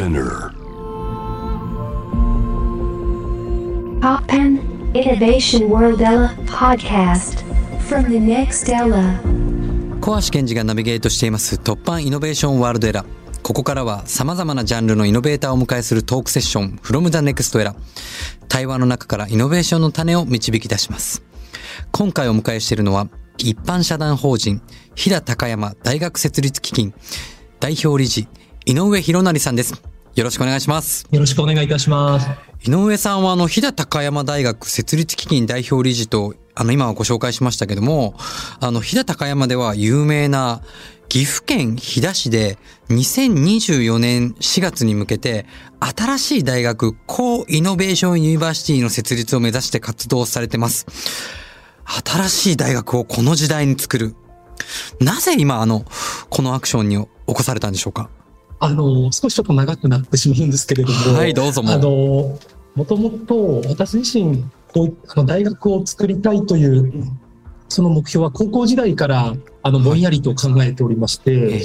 Spinner. Poppen Innovation World Ella podcast from the next Ella. 小橋健二がナビゲートしています突破イノベーションワールドエラー。ここからは様々なジャンルのイノベーターをお迎えするトークセッション from the next era。対話の中からイノベーションの種を導き出します。今回お迎えしているのは一般社団法人飛騨高山大学設立基金代表理事井上博成さんです。よろしくお願いします。よろしくお願いいたします。井上さんはあの、飛騨高山大学設立基金代表理事と、あの、今はご紹介しましたけども、あの、飛騨高山では有名な岐阜県飛騨市で2024年4月に向けて新しい大学 Co-Innovation University の設立を目指して活動されてます。新しい大学をこの時代に作る。なぜ今あの、このアクションに起こされたんでしょうか？あの、少しちょっと長くなってしまうんですけれども、はいどうぞもう。あの、もともと私自身、こうあの大学を作りたいという、その目標は高校時代から、あの、ぼんやりと考えておりまして、ええ。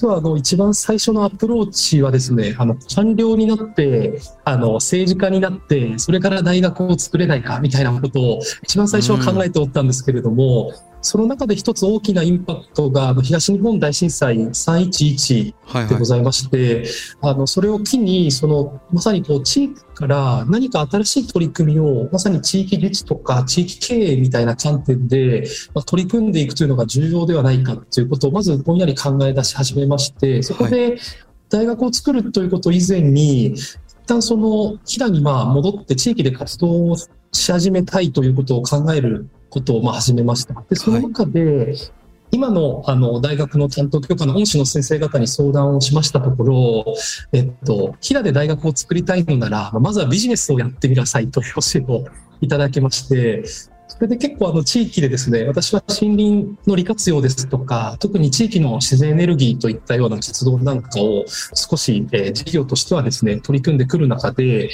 実はあの一番最初のアプローチはですね、あの官僚になって、あの政治家になって、それから大学を作れないかみたいなことを一番最初は考えておったんですけれども、その中で一つ大きなインパクトが東日本大震災311はいはい。でございまして、あのそれを機にそのまさにこう地域から何か新しい取り組みをまさに地域自治とか地域経営みたいな観点で、まあ、取り組んでいくというのが重要ではないかということをまずぼんやり考え出し始めましてそこで大学を作るということ以前に一旦その飛騨にまあ戻って地域で活動をし始めたいということを考えることをまあ始めました。でその中で、今のあの大学の担当教科の恩師の先生方に相談をしましたところ、えっと、飛騨で大学を作りたいのなら、まあまずはビジネスをやってみなさいという教えをいただきまして、それで結構あの地域でですね、私は森林の利活用ですとか、特に地域の自然エネルギーといったような活動なんかを少し、えー事業としてはですね、取り組んでくる中で、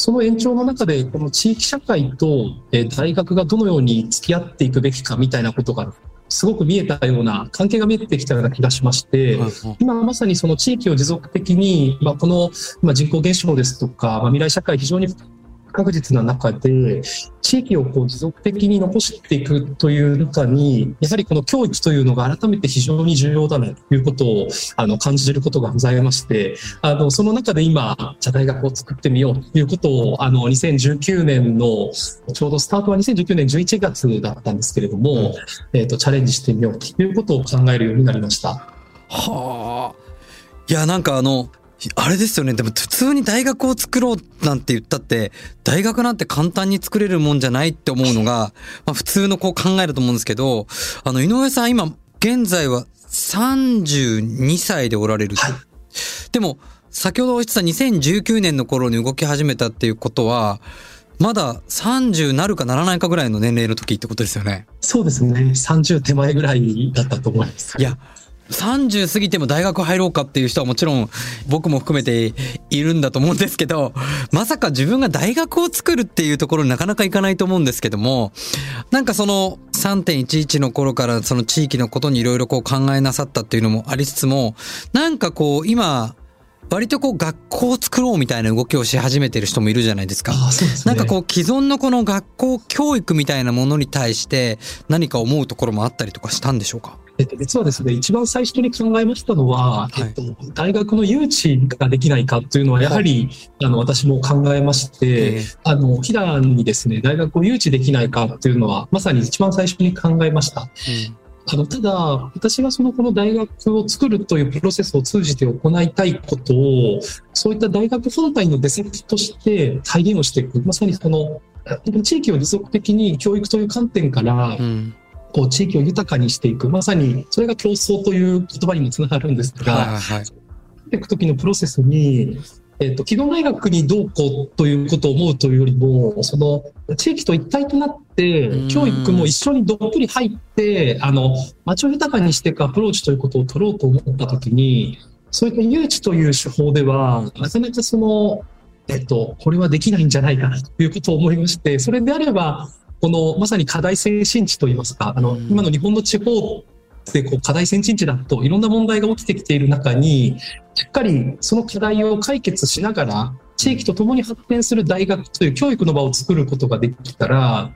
その延長の中で、この地域社会とえー大学がどのように付き合っていくべきかみたいなことが、すごく見えたような、関係が見えてきたような気がしまして、今まさにその地域を持続的に、まあ、このまあ人口減少ですとか、まあ、未来社会非常に不確実な中で、地域をこう持続的に残していくという中に、やはりこの教育というのが改めて非常に重要だなということをあの感じることがございまして、あのその中で今、じゃ大学を作ってみようということを、あの2019年の、ちょうどスタートは2019年11月だったんですけれども、うんえっ、と、チャレンジしてみようということを考えるようになりました。はあ。いや、なんかあの、あれですよね。でも普通に大学を作ろうなんて言ったって、大学なんて簡単に作れるもんじゃないって思うのが、まあ普通のこう考えると思うんですけど、あの、井上さん今、現在は32歳でおられる。はいでも、先ほどおっしゃった2019年の頃に動き始めたっていうことは、まだ30なるかならないかぐらいの年齢の時ってことですよね。そうですね。30手前ぐらいだったと思います。いや、30過ぎても大学入ろうかっていう人はもちろん僕も含めているんだと思うんですけど、まさか自分が大学を作るっていうところになかなかいかないと思うんですけども、なんかその3.11の頃からその地域のことにいろいろこう考えなさったっていうのもありつつも、なんかこう今、割とこう学校を作ろうみたいな動きをし始めてる人もいるじゃないですか。ああ、すね。なんかこう既存のこの学校教育みたいなものに対して何か思うところもあったりとかしたんでしょうか？えっと、実はですね、一番最初に考えましたのは、はいえっと、大学の誘致ができないかというのは、やはり、あの、私も考えまして、ええあの、飛騨にですね、大学を誘致できないかというのは、まさに一番最初に考えました。あの、ただ、私がその、この大学を作るというプロセスを通じて行いたいことを、そういった大学本体の出先として体現をしていく。まさにその、地域を持続的に教育という観点からう、ん。こう地域を豊かにしていく。まさに、それが競争という言葉にもつながるんですが、はいはいはい。っていく時のプロセスに、えっと、既存大学にどうこうということを思うというよりも、その、地域と一体となってうん、教育も一緒にどっぷり入って、あの、街を豊かにしていくアプローチということを取ろうと思った時に、そういった誘致という手法では、なかなかその、えっと、これはできないんじゃないかなということを思いまして、それであれば、このまさに課題先進地といいますか、あの、うん。今の日本の地方っってこう課題先進地だといろんな問題が起きてきている中に、しっかりその課題を解決しながら、地域と共に発展する大学という教育の場を作ることができたら、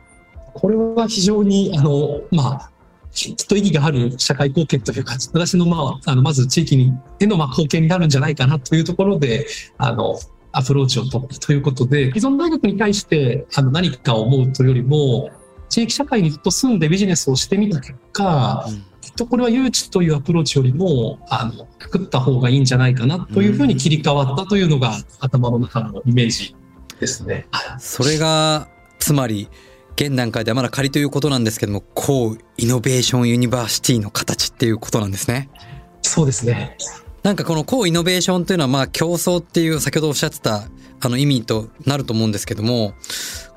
これは非常に、あの、まあ、きっと意義がある社会貢献というか、私の、まあ、あの、まず地域に、への、まあ、貢献になるんじゃないかなというところで、あの、アプローチをとということで、既存大学に対してあの何かを思うというよりも、地域社会にずっと住んでビジネスをしてみた結果、うん、きっとこれは誘致というアプローチよりも、あの、作った方がいいんじゃないかなというふうに切り替わったというのが、うん、頭の中のイメージですね。それが、つまり、現段階ではまだ仮ということなんですけども、 Co-Innovation University の形っていうことなんですね。そうですね。なんかこの Co-Innovation というのはまあ共創っていう先ほどおっしゃってたあの意味となると思うんですけども、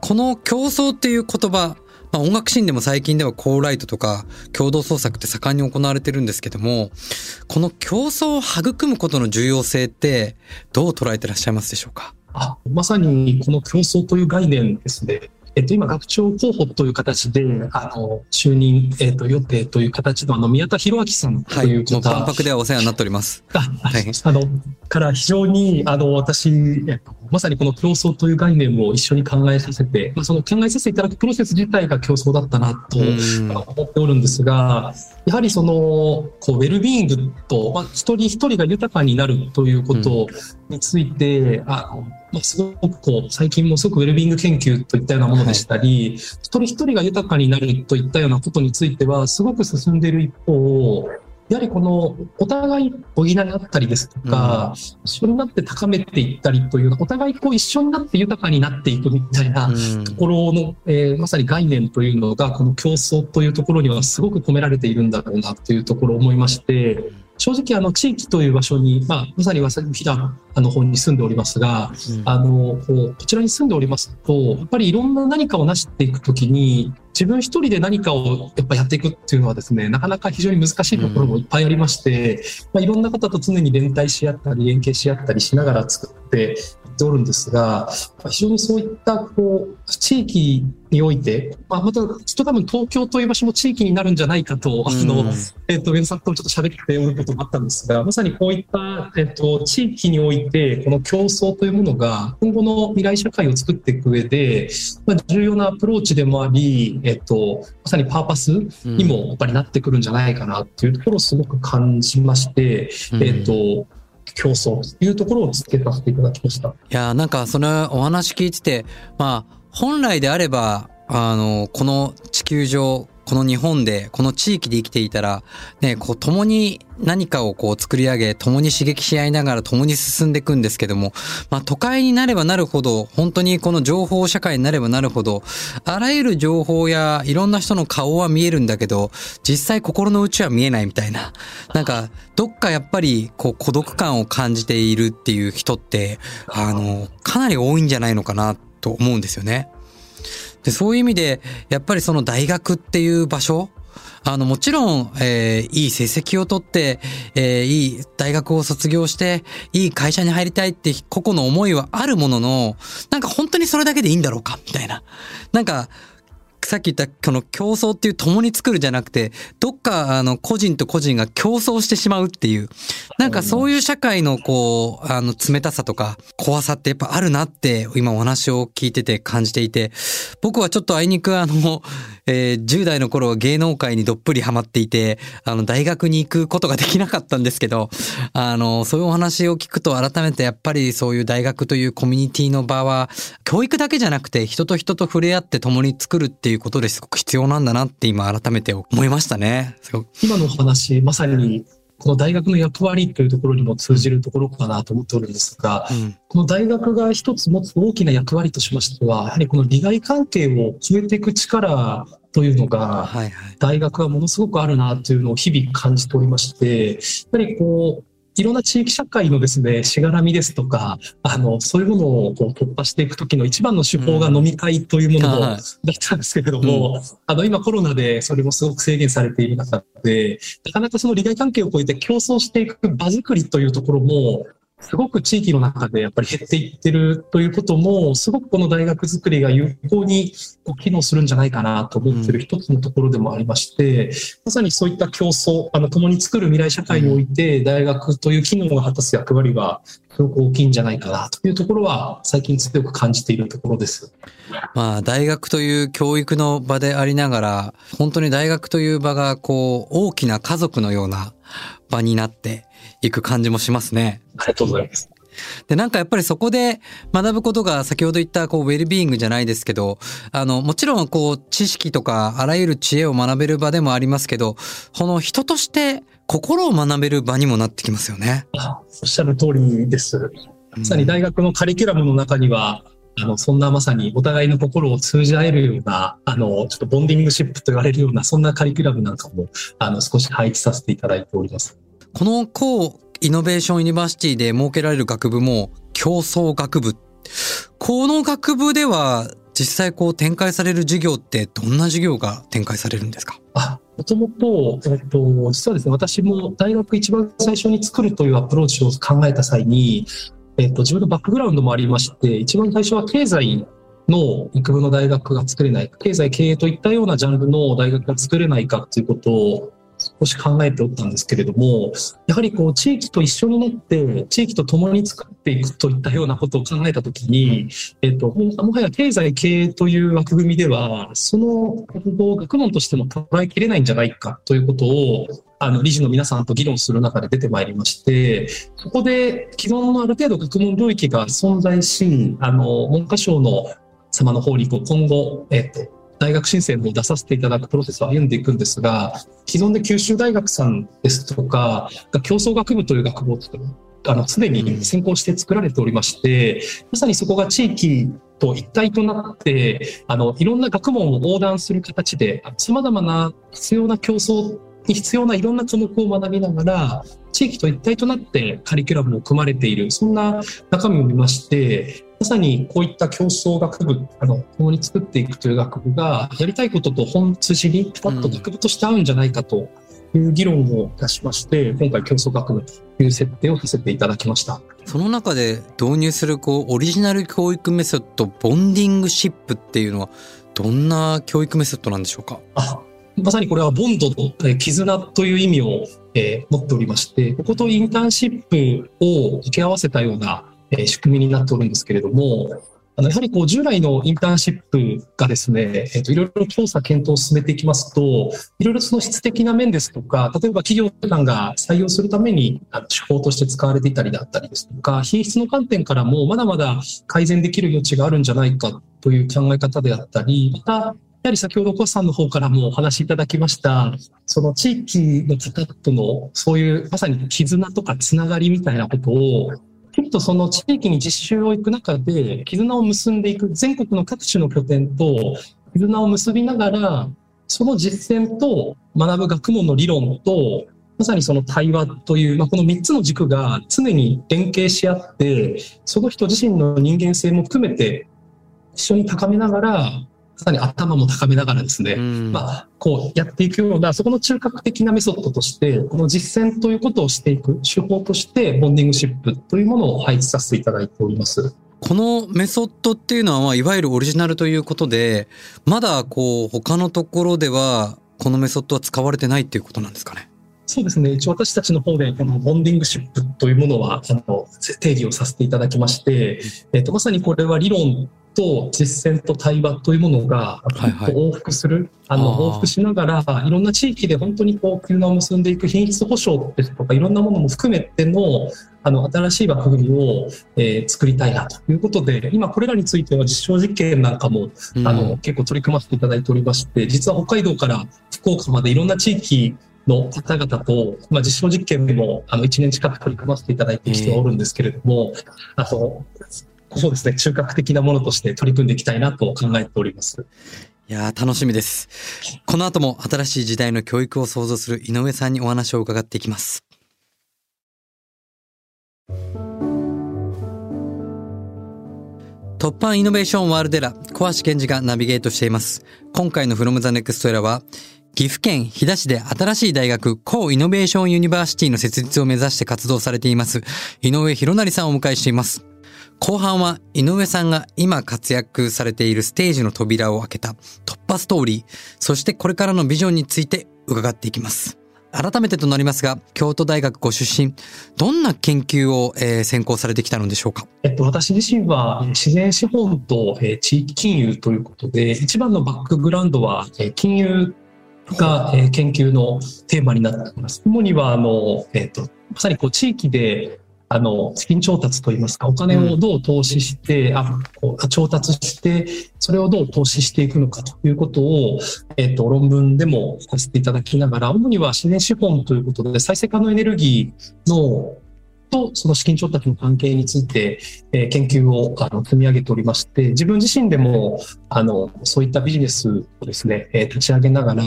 この共創っていう言葉、まあ、音楽シーンでも最近ではコーライトとか共同創作って盛んに行われてるんですけども、この競争を育むことの重要性ってどう捉えてらっしゃいますでしょうか？あまさにこの競争という概念ですね。えっと、今、学長候補という形で、あの、就任、えっと、予定という形の、あの、宮田博明さんという方。はい、万博ではお世話になっております。あ、はい。あの、から非常に、あの、私、えっと、まさにこの競争という概念を一緒に考えさせて、まあ、その考えさせていただくプロセス自体が競争だったなと思っておるんですが、やはりその、こう、ウェルビーイングと、まあ、一人一人が豊かになるということについて、あの、まあ、すごくこう、最近もすごくウェルビーイング研究といったようなものでしたり、はい、一人一人が豊かになるといったようなことについては、すごく進んでいる一方、やはりこのお互い補い合ったりですとか、うん、一緒になって高めていったりというお互いこう一緒になって豊かになっていくみたいなところの、うん、えー、まさに概念というのがこの競争というところにはすごく込められているんだろうなというところを思いまして、正直あの地域という場所に、まあ、まさに私飛騨の方に住んでおりますが、うん、あのここちらに住んでおりますとやっぱりいろんな何かを成していくときに自分一人で何かをやっぱやっていくっていうのはですねなかなか非常に難しいところもいっぱいありまして、うん、まあ、いろんな方と常に連帯し合ったり連携し合ったりしながら作ってておるんですが、非常にそういったこう地域において、まあ、またきっと多分東京という場所も地域になるんじゃないかと、あの、えっ、ー、と、皆さんとちょっと喋っておることもあったんですが、まさにこういった、えっ、ー、と、地域において、この競争というものが、今後の未来社会を作っていく上で、まあ、重要なアプローチでもあり、えっ、ー、と、まさにパーパスにもやっぱりなってくるんじゃないかなっていうところをすごく感じまして、うん、えっ、と、競争というところを付けさせていただきました。いやなんかそのお話聞いてて、まあ、本来であれば、あの、この地球上、この日本で、この地域で生きていたら、ね、こう、共に何かをこう作り上げ、共に刺激し合いながら共に進んでいくんですけども、まあ都会になればなるほど、本当にこの情報社会になればなるほど、あらゆる情報やいろんな人の顔は見えるんだけど、実際心の内は見えないみたいな。なんか、どっかやっぱりこう孤独感を感じているっていう人って、あの、かなり多いんじゃないのかなと思うんですよね。で、そういう意味で、やっぱりその大学っていう場所、あの、もちろん、えー、いい成績を取って、えー、いい大学を卒業して、いい会社に入りたいって個々の思いはあるものの、なんか本当にそれだけでいいんだろうかみたいな。なんか、さっき言ったこの競争っていう共に作るじゃなくて、どっかあの個人と個人が競争してしまうっていう、なんかそういう社会のこう、あの冷たさとか怖さってやっぱあるなって今お話を聞いてて感じていて、僕はちょっとあいにくあの、えー、10代の頃は芸能界にどっぷりハマっていて、あの大学に行くことができなかったんですけど、あの、そういうお話を聞くと改めてやっぱりそういう大学というコミュニティの場は、教育だけじゃなくて人と人と触れ合って共に作るっていうことですごく必要なんだなって今改めて思いましたね。今のお話、まさにこの大学の役割というところにも通じるところかなと思っておるんですが、うん、この大学が一つ持つ大きな役割としましては、やはりこの利害関係を決めていく力というのが、大学はものすごくあるなというのを日々感じておりまして、やはりこう、いろんな地域社会のですね、しがらみですとか、あの、そういうものをこう突破していくときの一番の手法が飲み会というものだったんですけれども、うん、あの、今コロナでそれもすごく制限されている中で、なかなかその利害関係を超えて競争していく場作りというところも、すごく地域の中でやっぱり減っていってるということも、すごくこの大学づくりが有効にこう機能するんじゃないかなと思ってる一つのところでもありまして、まさにそういった競争、あの、共に作る未来社会において、大学という機能が果たす役割は、すごく大きいんじゃないかなというところは、最近強く感じているところです。まあ、大学という教育の場でありながら、本当に大学という場が、こう、大きな家族のような場になっていく感じもしますね。ありがとうございます。で、なんかやっぱりそこで学ぶことが先ほど言ったこうウェルビーイングじゃないですけど、あの、もちろんこう知識とかあらゆる知恵を学べる場でもありますけど、この人として心を学べる場にもなってきますよね。あおっしゃる通りです。まさに大学のカリキュラムの中には、あの、そんなまさにお互いの心を通じ合えるような、あの、ちょっとボンディングシップと言われるような、そんなカリキュラムなんかも、あの、少し配置させていただいております。この Co-Innovation University で設けられる学部も共創学部。この学部では実際こう展開される授業ってどんな授業が展開されるんですか、もともと、えっと、実はですね、私も大学一番最初に作るというアプローチを考えた際に、えっと、自分のバックグラウンドもありまして、一番最初は経済の学部の大学が作れない、経済経営といったようなジャンルの大学が作れないかということを少し考えておったんですけれども、やはりこう地域と一緒になって、地域と共に作っていくといったようなことを考えたときに、えっと、もはや経済経営という枠組みでは、その学問としても捉えきれないんじゃないかということを、あの、理事の皆さんと議論する中で出てまいりまして、そこで既存のある程度学問領域が存在し、あの、文科省の様の方にこう今後、えっと、大学申請の方を出させていただくプロセスを歩んでいくんですが、既存で九州大学さんですとか、競争学部という学部を。あの、常に先行して作られておりまして、まさにそこが地域と一体となって、あの、いろんな学問を横断する形で、様々な必要な競争に必要ないろんな科目を学びながら、地域と一体となってカリキュラムを組まれている、そんな中身を見まして、さにこういった競争学部、あの、共に作っていくという学部が、やりたいことと本筋にピタッと学部として合うんじゃないかという議論を出しまして、今回競争学部という設定をさせていただきました。その中で導入するこうオリジナル教育メソッドボンディングシップっていうのはどんな教育メソッドなんでしょうか？あまさにこれはボンドのえー絆という意味を、えー持っておりまして、こことインターンシップを付け合わせたような、え仕組みになっておるんですけれども、あのやはりこう従来のインターンシップがですね、えっといろいろ調査検討を進めていきますと、いろいろその質的な面ですとか、例えば企業さんが採用するためにあの手法として使われていたりだったりですとか、品質の観点からもまだまだ改善できる余地があるんじゃないかという考え方であったり、またやはり先ほどコさんの方からもお話しいただきました、その地域の方とのそういうまさに絆とかつながりみたいなことを、きっとその地域に実習を行く中で絆を結んでいく全国の各地の拠点と絆を結びながら、その実践と学ぶ学問の理論と、まさにその対話という、まあ、この3つの軸が常に連携し合って、その人自身の人間性も含めて一緒に高めながら、さに頭も高めながらですね、うんまあ、こうやっていくような、そこの中核的なメソッドとして、この実践ということをしていく手法として、ボンディングシップというものを配置させていただいております。このメソッドっていうのはまあいわゆるオリジナルということでまだこう他のところではこのメソッドは使われてないっていうことなんですかね？そうですね。一応私たちの方で、このボンディングシップというものは、あの、定義をさせていただきまして、えっと、まさにこれは理論と実践と対話というものが、はいはい。往復する、あの、あー。往復しながら、いろんな地域で本当にこう、絆を結んでいく品質保証ですとか、いろんなものも含めての、あの、新しい枠組みを、えー作りたいなということで、今これらについては実証実験なんかもうん。あの、結構取り組ませていただいておりまして、実は北海道から福岡までいろんな地域の方々と、まあ、実証実験でも、あの、1年近く取り組ませていただいてきておるんですけれども、あと、そうですね、中核的なものとして取り組んでいきたいなと考えております。いやー楽しみです。この後も新しい時代の教育を創造する井上さんにお話を伺っていきます。突破 Innovation World Era 小橋賢児がナビゲートしています。今回の From the Next Era は岐阜県飛騨市で新しい大学、 Co-Innovation University の設立を目指して活動されています、井上博成さんをお迎えしています。後半は井上さんが今活躍されているステージの扉を開けた突破ストーリー、そしてこれからのビジョンについて伺っていきます。改めてとなりますが、京都大学ご出身、どんな研究を、えー、専攻されてきたのでしょうか？えっと、私自身は自然資本と、えー、地域金融ということで、一番のバックグラウンドは、えー、金融が、えー、研究のテーマになっています。主には、あの、えっ、と、まさにこう地域であの、資金調達といいますか、お金をどう投資して、うん、あこう調達して、それをどう投資していくのかということを、えっ、ー、と、論文でもさせていただきながら、主には自然資本ということで、再生可能エネルギーのとその資金調達の関係について、えー、研究をあの積み上げておりまして、自分自身でもあのそういったビジネスをですね、えー、立ち上げながら、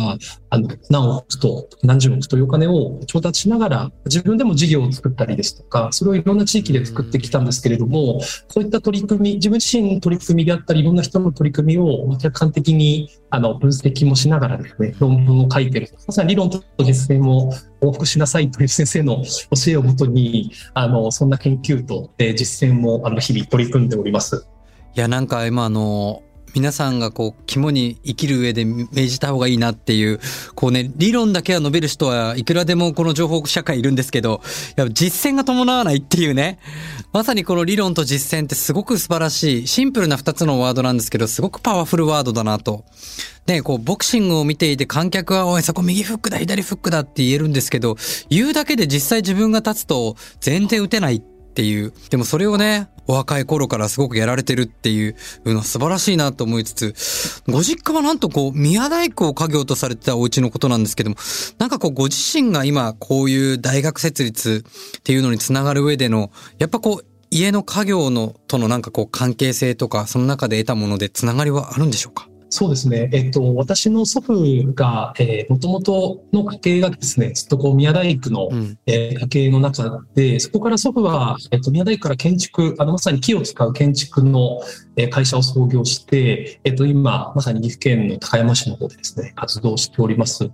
あの何億と何十億というお金を調達しながら、自分でも事業を作ったりですとか、それをいろんな地域で作ってきたんですけれども、そういった取り組み、自分自身の取り組みであったり、いろんな人の取り組みを客観的にあの分析もしながらですね、論文を書いてる。まさに理論と実践を往復しなさいという先生の教えをもとに、あの、そんな研究と、え実践も、あの、日々取り組んでおります。いや、なんか今、あの、皆さんがこう肝に生きる上で命じた方がいいなっていうこうね理論だけは述べる人はいくらでもこの情報社会いるんですけどやっぱ実践が伴わないっていうねまさにこの理論と実践ってすごく素晴らしいシンプルな2つのワードなんですけどすごくパワフルワードだなと。ね、こう、ボクシングを見ていて観客は、おい、そこ右フックだ、左フックだって言えるんですけど、言うだけで実際自分が立つと全然打てない。ってていう。でもそれをね、お若い頃からすごくやられてるっていうのは素晴らしいなと思いつつ、ご実家はなんとこう、宮大工を家業とされてたお家のことなんですけども、なんかこう、ご自身が今、こういう大学設立っていうのにつながる上での、やっぱこう、家の家業のとのなんかこう関係性とか、その中で得たものでつながりはあるんでしょうか？そうですね。えっと、私の祖父が、えー、もともとの家系がですね、ずっとこう、宮大工の、うん、えー、家系の中で、そこから祖父は、えっと、宮大工から建築、あの、まさに木を使う建築の、えー、会社を創業して、えっと、今、まさに岐阜県の高山市の方でですね、活動しております。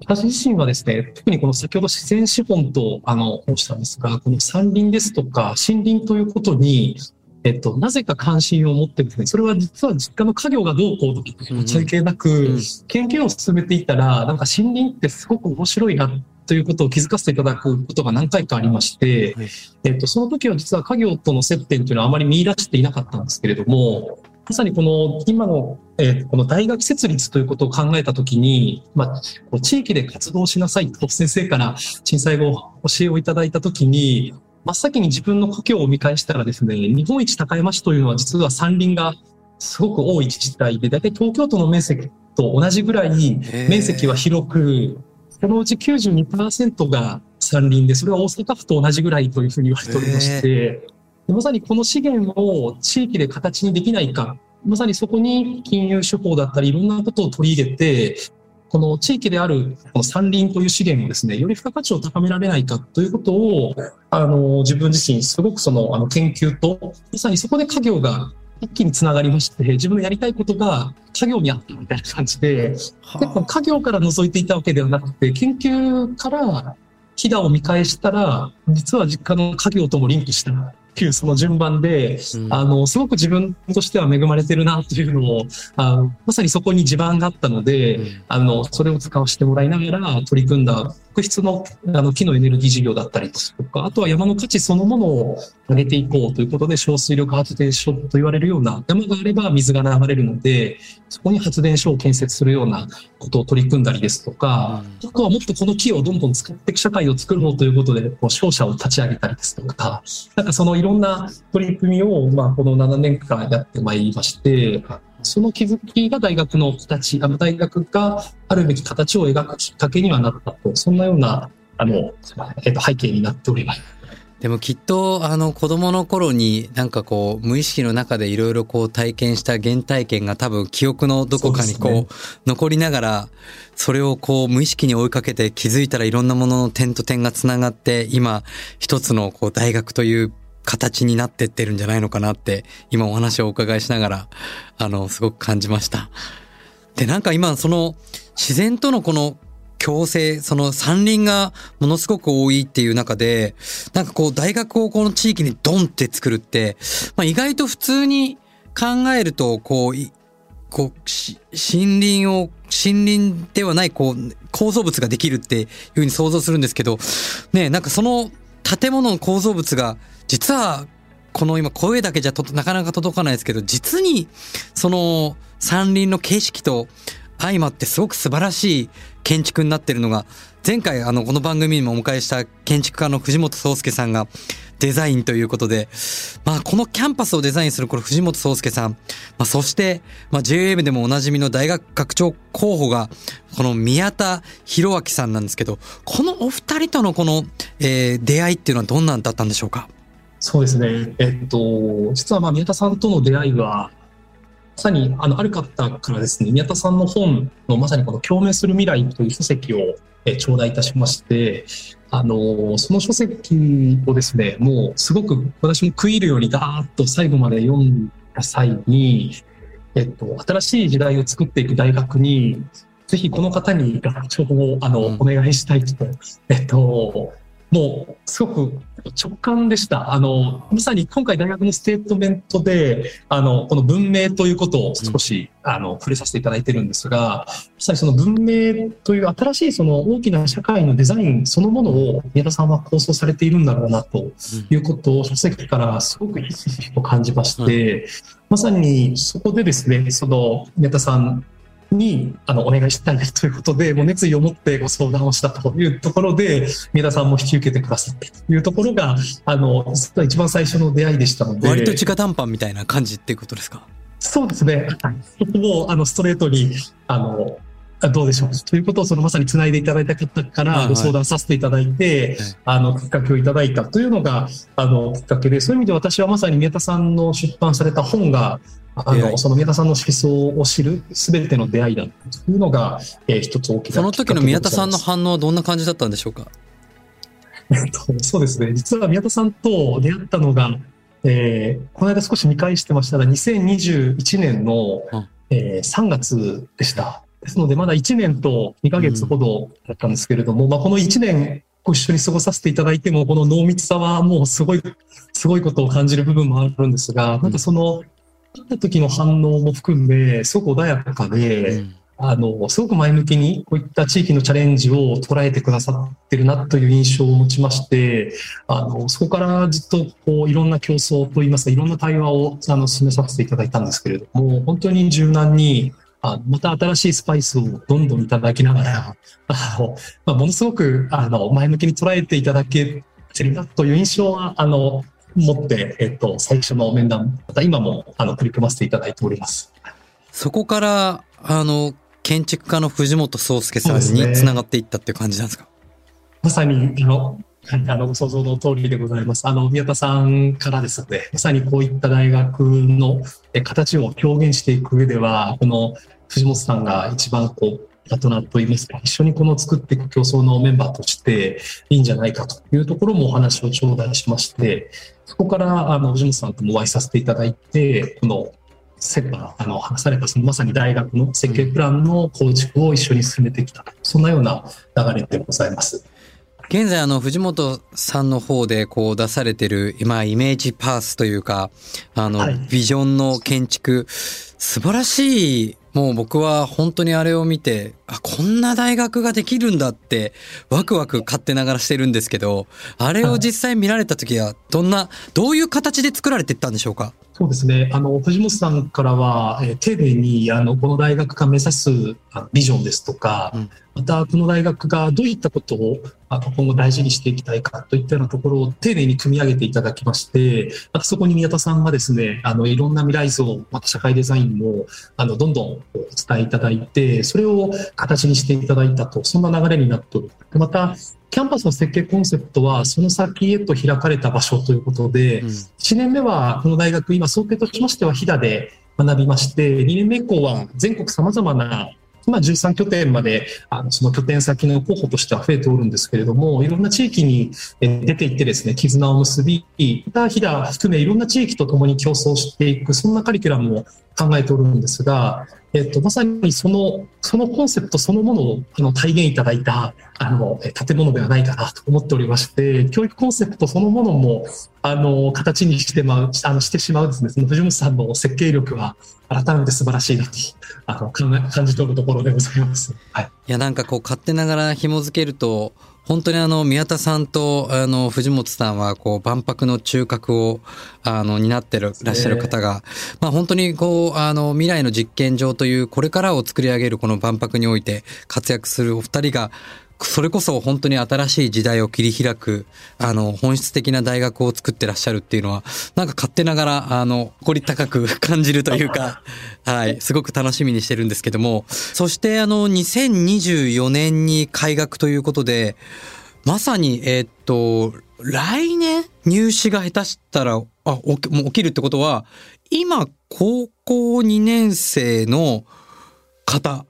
私自身はですね、特にこの先ほど自然資本と、あの、申したんですが、この山林ですとか森林ということに、えっと、なぜか関心を持ってですね、それは実は実家の家業がどうこうとか関係なく、うん、研究を進めていたら、なんか森林ってすごく面白いなということを気づかせていただくことが何回かありまして、えっと、その時は実は家業との接点というのはあまり見出していなかったんですけれども、まさにこの今の、えー、この大学設立ということを考えたときに、まあ、地域で活動しなさいと先生から震災後教えをいただいたときに、真っ先に自分の故郷を見返したらですね、日本一高山市というのは実は山林がすごく多い自治体で、だいたい東京都の面積と同じぐらい面積は広く、そのうち92%が山林で、それは大阪府と同じぐらいというふうに言われておりまして、まさにこの資源を地域で形にできないか、まさにそこに金融手法だったりいろんなことを取り入れて、この地域であるこの山林という資源をですね、より付加価値を高められないかということを、あの、自分自身すごくその、あの、研究と、まさにそこで家業が一気につながりまして、自分のやりたいことが家業にあったみたいな感じで、結構家業から覗いていたわけではなくて、研究から飛騨を見返したら、実は実家の家業ともリンクしたいうその順番で、うん、あの、すごく自分としては恵まれてるなというのを、あのまさにそこに地盤があったので、うん、あの、それを使わせてもらいながら取り組んだ特質のあの木のエネルギー事業だったりとか、あとは山の価値そのものを上げていこうということで、小水力発電所と言われるような山があれば水が流れるので、そこに発電所を建設するようなことを取り組んだりですとか、あとはもっとこの木をどんどん使っていく社会を作ろうということで、こう商社を立ち上げたりですとか、なんかそのいろんな取り組みを、まあ、この7年間やってまいりまして、その気づきが大学の形、あの大学があるべき形を描くきっかけにはなったと、そんなような、あの、えっと、背景になっております。でもきっとあの子供の頃になんかこう無意識の中でいろいろこう体験した原体験が多分記憶のどこかにこう残りながらそれをこう無意識に追いかけて気づいたらいろんなものの点と点がつながって今一つのこう大学という形になってってるんじゃないのかなって今お話をお伺いしながらあのすごく感じました。で、なんか今その自然とのこの共生、その山林がものすごく多いっていう中で、なんかこう大学をこの地域にドンって作るって、まあ意外と普通に考えると、こう、こう、森林を、森林ではない、こう、構造物ができるっていうふうに想像するんですけど、ね、なんかその建物の構造物が、実は、この今声だけじゃとなかなか届かないですけど、実に、その山林の景色と相まってすごく素晴らしい建築になってるのが、前回あのこの番組にもお迎えした建築家の藤本壮介さんがデザインということで、まあこのキャンパスをデザインするこれ藤本壮介さん、まあそして、まあ JM でもおなじみの大学学長候補が、この宮田博明さんなんですけど、このお二人とのこの、えー、出会いっていうのはどんなんだったんでしょうかそうですね。えっと、実はまあ宮田さんとの出会いは、まさにあのある方からですね、宮田さんの本のまさにこの共鳴する未来という書籍をえ頂戴いたしまして、あのその書籍をですね、もうすごく私も食い入るようにダーッと最後まで読んだ際に、えっと、新しい時代を作っていく大学に、ぜひこの方に学長をあの、お願いしたいと、えっと、もうすごく直感でした。あの、まさに今回大学のステートメントで、あの、この文明ということを少し、うん、あの、触れさせていただいてるんですが、まさにその文明という新しいその大きな社会のデザインそのものを宮田さんは構想されているんだろうなということを書籍からすごくひしひしと感じまして、うん、まさにそこでですね、その宮田さんにあのお願いしたいということで、もう熱意を持ってご相談をしたというところで、宮田さんも引き受けてくださったというところが、あの、実は一番最初の出会いでしたので。割と直談判みたいな感じっていうことですか？そうですね。そこも、あの、ストレートに、あの、どうでしょう。ということをそのまさにつないでいただいた方からご相談させていただいて、あの、きっかけをいただいたというのが、あの、きっかけで、そういう意味で私はまさに宮田さんの出版された本が、あの、その宮田さんの思想を知るすべての出会いだというのが、えー、一つ大きなその時の宮田さんの反応はどんな感じだったんでしょうか？そうですね。実は宮田さんと出会ったのが、えー、この間少し見返してましたが、2021年の、うん、えー、3月でした。ですので、まだ1年と2ヶ月ほどだったんですけれども、うん、まあ、この1年ご一緒に過ごさせていただいても、この濃密さはもうすごい、すごいことを感じる部分もあるんですが、なんかその、会った時の反応も含んで、すごく穏やかで、うん、あの、すごく前向きにこういった地域のチャレンジを捉えてくださってるなという印象を持ちまして、あの、そこからずっとこういろんな競争といいますか、いろんな対話をあの進めさせていただいたんですけれども、本当に柔軟に、あまた新しいスパイスをどんどんいただきながら、あのまあ、ものすごくあの前向きに捉えていただけてるなという印象は、あの、持って、えっと、最初の面談、また今もあの取り組ませていただいております。そこから、あの、建築家の藤本壮介さんにつながっていったっていう感じなんですか、ね、まさに、あの、あの、ご想像の通りでございます。あの、宮田さんからですので、まさにこういった大学の形を表現していく上では、この藤本さんが一番こう、パートナーといいますか、一緒にこの作っていく競争のメンバーとしていいんじゃないかというところもお話を頂戴しまして、そこからあの藤本さんともお会いさせていただいて、このセパあの話されたそのまさに大学の設計プランの構築を一緒に進めてきた、そんなような流れでございます。現在あの藤本さんの方でこう出されてる今イメージパースというかあのビジョンの建築素晴らしいもう僕は本当にあれを見て、あ、こんな大学ができるんだって、ワクワク勝手ながらしてるんですけど、あれを実際見られた時は、どんな、どういう形で作られていったんでしょうか？そうですね。あの、藤本さんからは、えー、丁寧に、あの、この大学が目指すあビジョンですとか、うん、また、この大学がどういったことをあの今後大事にしていきたいかといったようなところを丁寧に組み上げていただきまして、またそこに宮田さんがですね、あの、いろんな未来像、また社会デザインも、あの、どんどんお伝えいただいて、それを形にしていただいたと、そんな流れになっておる。また、キャンパスの設計コンセプトは、その先へと開かれた場所ということで、うん、1年目はこの大学、今、想定としましては、飛騨で学びまして、2年目以降は全国様々な今13拠点まであのその拠点先の候補としては増えておるんですけれどもいろんな地域に出ていってですね絆を結びまた飛騨含めいろんな地域とともに競争していくそんなカリキュラムを考えておるんですがえっと、まさにその、そのコンセプトそのものをあの体現いただいた、あの、建物ではないかなと思っておりまして、教育コンセプトそのものも、あの、形にしてまう、あの、してしまうですね、その藤本さんの設計力は改めて素晴らしいなと、あの、感じ取るところでございます。はい。いや、なんかこう、勝手ながら紐付けると、本当にあの、宮田さんと、あの、藤本さんは、こう、万博の中核を、あの、担ってる、らっしゃる方が、まあ本当に、こう、あの、未来の実験場という、これからを作り上げるこの万博において活躍するお二人が、それこそ本当に新しい時代を切り開く、あの、本質的な大学を作ってらっしゃるっていうのは、なんか勝手ながら、あの、誇り高く 感じるというか、はい、すごく楽しみにしてるんですけども、そしてあの、2024年に開学ということで、まさに、えー、っと、来年入試が下手したら、あ、起きもう起きるってことは、今、高校2年生の方、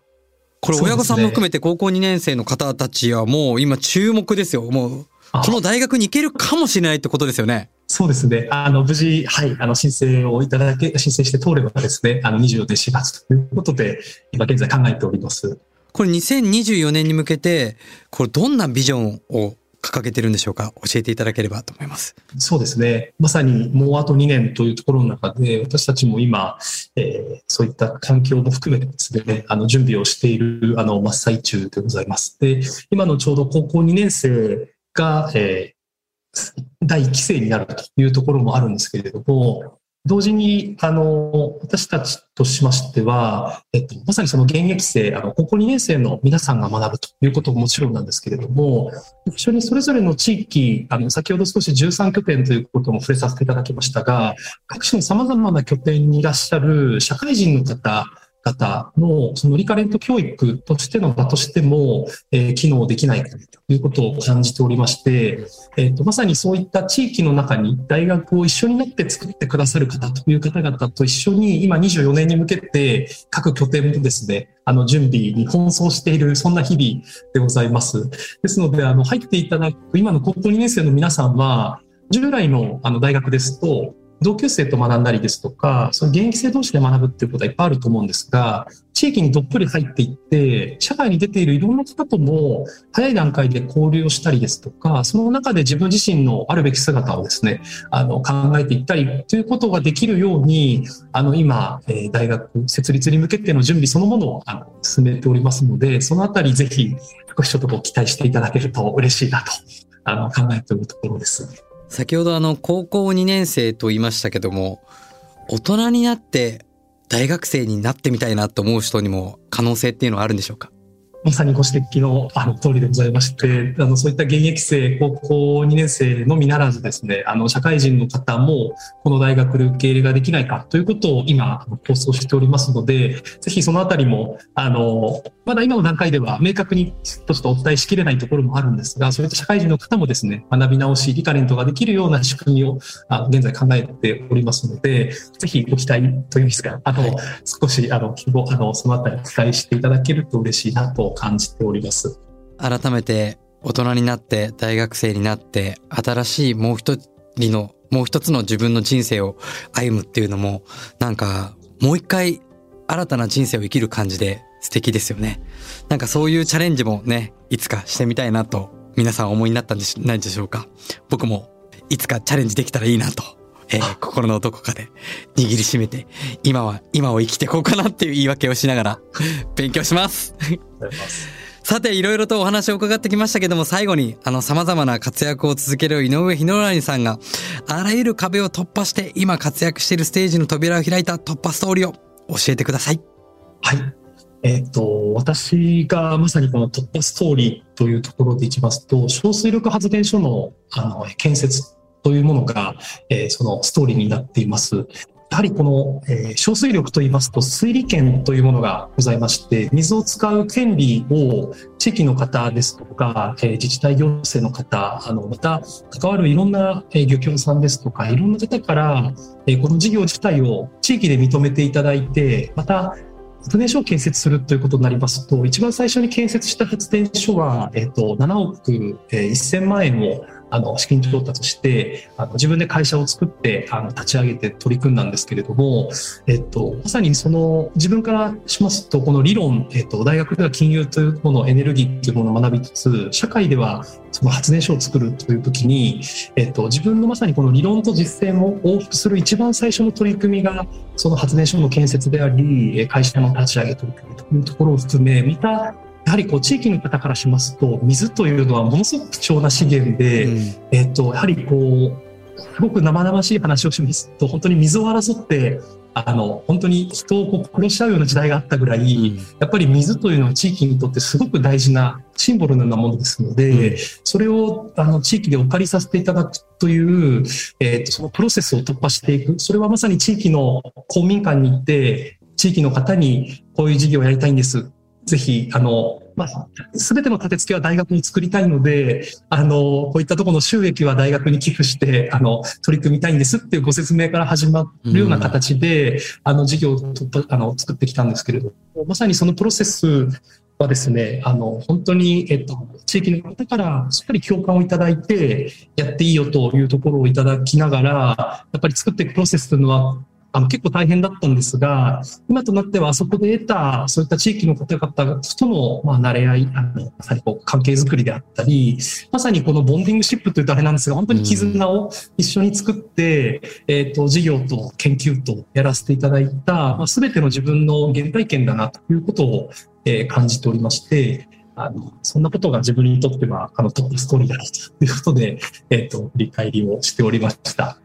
これ親御さんも含めて高校2年生の方たちはもう今注目ですよ。もう、この大学に行けるかもしれないってことですよね。そうですね。あの、無事、はい、あの、申請をいただけ、申請して通ればですね、あの、24年4月ということで、今現在考えております。これ2024年に向けて、これどんなビジョンを掲げてるんでしょうか？教えていただければと思います。そうですね。まさにもうあと2年というところの中で、私たちも今、えー、そういった環境も含めてですね、あの、準備をしている、あの、真っ最中でございます。で、今のちょうど高校2年生が、えー、第1期生になるというところもあるんですけれども、同時に、あの、私たちとしましては、えっと、まさにその現役生、あの、高校2年生の皆さんが学ぶということももちろんなんですけれども、一緒にそれぞれの地域、あの、先ほど少し13拠点ということも触れさせていただきましたが、各種の様々な拠点にいらっしゃる社会人の方、方のそのリカレント教育としての場としても、えー、機能できないということを感じておりまして、えーと、まさにそういった地域の中に大学を一緒になって作ってくださる方という方々と一緒に今24年に向けて各拠点もですね、あの準備に奔走している、そんな日々でございます。ですので、あの入っていただく今の高校2年生の皆さんは、従来のあの大学ですと、同級生と学んだりですとか、その現役生同士で学ぶっていうことはいっぱいあると思うんですが、地域にどっぷり入っていって、社会に出ているいろんな方とも早い段階で交流をしたりですとか、その中で自分自身のあるべき姿をですね、あの考えていったりということができるように、あの今、え大学設立に向けての準備そのものをあの進めておりますので、そのあたりぜひ少しちょっとこう期待していただけると嬉しいなとあの考えておるところです。先ほどあの高校2年生と言いましたけども大人になって大学生になってみたいなと思う人にも可能性っていうのはあるんでしょうか？まさにご指摘のあの通りでございまして、あのそういった現役生、高校2年生のみならずですね、あの社会人の方もこの大学で受け入れができないかということを今構想しておりますので、ぜひそのあたりも、あの、まだ今の段階では明確にとしてお伝えしきれないところもあるんですが、そういった社会人の方もですね、学び直し、リカレントができるような仕組みをあの現在考えておりますので、ぜひご期待というんですか、あの、少しあの希望、あの、そのあたり期待していただけると嬉しいなと感じております。改めて大人になって大学生になって新しいもう一人のもう一つの自分の人生を歩むっていうのもなんかもう一回新たな人生を生きる感じで素敵ですよね。なんかそういうチャレンジもね、いつかしてみたいなと皆さん思いになったんじゃないでしょうか。僕もいつかチャレンジできたらいいなとえー、心のどこかで握りしめて、今は、今を生きていこうかなっていう言い訳をしながら勉強します。さて、いろいろとお話を伺ってきましたけども、最後に、あの、様々な活躍を続ける井上ひのらにさんが、あらゆる壁を突破して、今活躍しているステージの扉を開いた突破ストーリーを教えてください。はい。えっ、ー、と、私がまさにこの突破ストーリーというところでいきますと、小水力発電所のあの建設というものが、えー、そのストーリーになっています。やはりこの、えー、小水力といいますと水利権というものがございまして水を使う権利を地域の方ですとか、え、自治体行政の方あのまた関わるいろんな、え、漁協さんですとかいろんな方から、え、この事業自体を地域で認めていただいてまた発電所を建設するということになりますと、一番最初に建設した発電所は、えっ、と、7億、え、1000万円をあの資金調達してあの自分で会社を作ってあの立ち上げて取り組んだんですけれども、えっと、まさにその自分からしますとこの理論、えっと、大学では金融というものエネルギーというものを学びつつ社会ではその発電所を作るという時に、えっと、自分のまさにこの理論と実践を往復する一番最初の取り組みがその発電所の建設であり会社の立ち上げ取り組みというところを含めまたやはりこう地域の方からしますと水というのはものすごく貴重な資源で、うん、えっと、やはりこうすごく生々しい話をしますと本当に水を争ってあの本当に人をこう殺し合うような時代があったぐらい、うん、やっぱり水というのは地域にとってすごく大事なシンボルのようなものですので、うん、それをあの地域でお借りさせていただくという、えーと、そのプロセスを突破していく。それはまさに地域の公民館に行って地域の方にこういう事業をやりたいんですぜひ、あの、まあ、すべての立て付けは大学に作りたいので、あの、こういったところの収益は大学に寄付して、あの、取り組みたいんですっていうご説明から始まるような形で、うん、あの、事業をあの作ってきたんですけれども、まさにそのプロセスはですね、あの、本当に、えっと、地域の方からしっかり共感をいただいて、やっていいよというところをいただきながら、やっぱり作っていくプロセスというのは、あの結構大変だったんですが、今となってはあそこで得た、そういった地域の方々との、まあ、慣れ合い、あのまさにこう関係づくりであったり、まさにこのボンディングシップというとあれなんですが、本当に絆を一緒に作って、うん、えっ、ー、と、事業と研究とやらせていただいた、まあ、全ての自分の原体験だなということを、えー、感じておりまして、あの、そんなことが自分にとっては、あの、トップストーリーだということで、えっ、ー、と、振り返りをしておりました。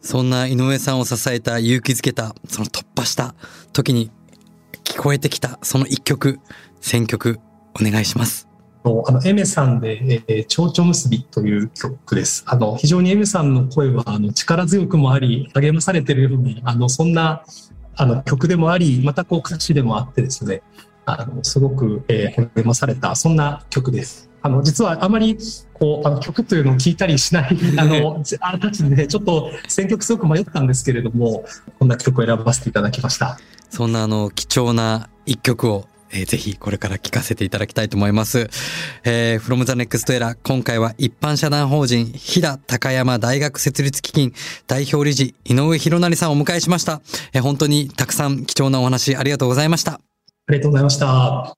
そんな井上さんを支えた勇気づけたその突破した時に聞こえてきたその一曲選曲お願いします。あのエメさんで、えー、蝶々結びという曲です。あの非常にエメさんの声はあの力強くもあり励まされてるようにあのそんなあの曲でもありまたこう歌詞でもあってですねあのすごく、えー、励まされたそんな曲です。あの実はあまりこうあの曲というのを聞いたりしない あのあなたちでちょっと選曲すごく迷ったんですけれどもこんな曲を選ばせていただきましたそんなあの貴重な一曲をえー、ぜひこれから聞かせていただきたいと思います。えー、from the next era 今回は一般社団法人飛騨高山大学設立基金代表理事井上博成さんをお迎えしました。えー、本当にたくさん貴重なお話ありがとうございました。ありがとうございました。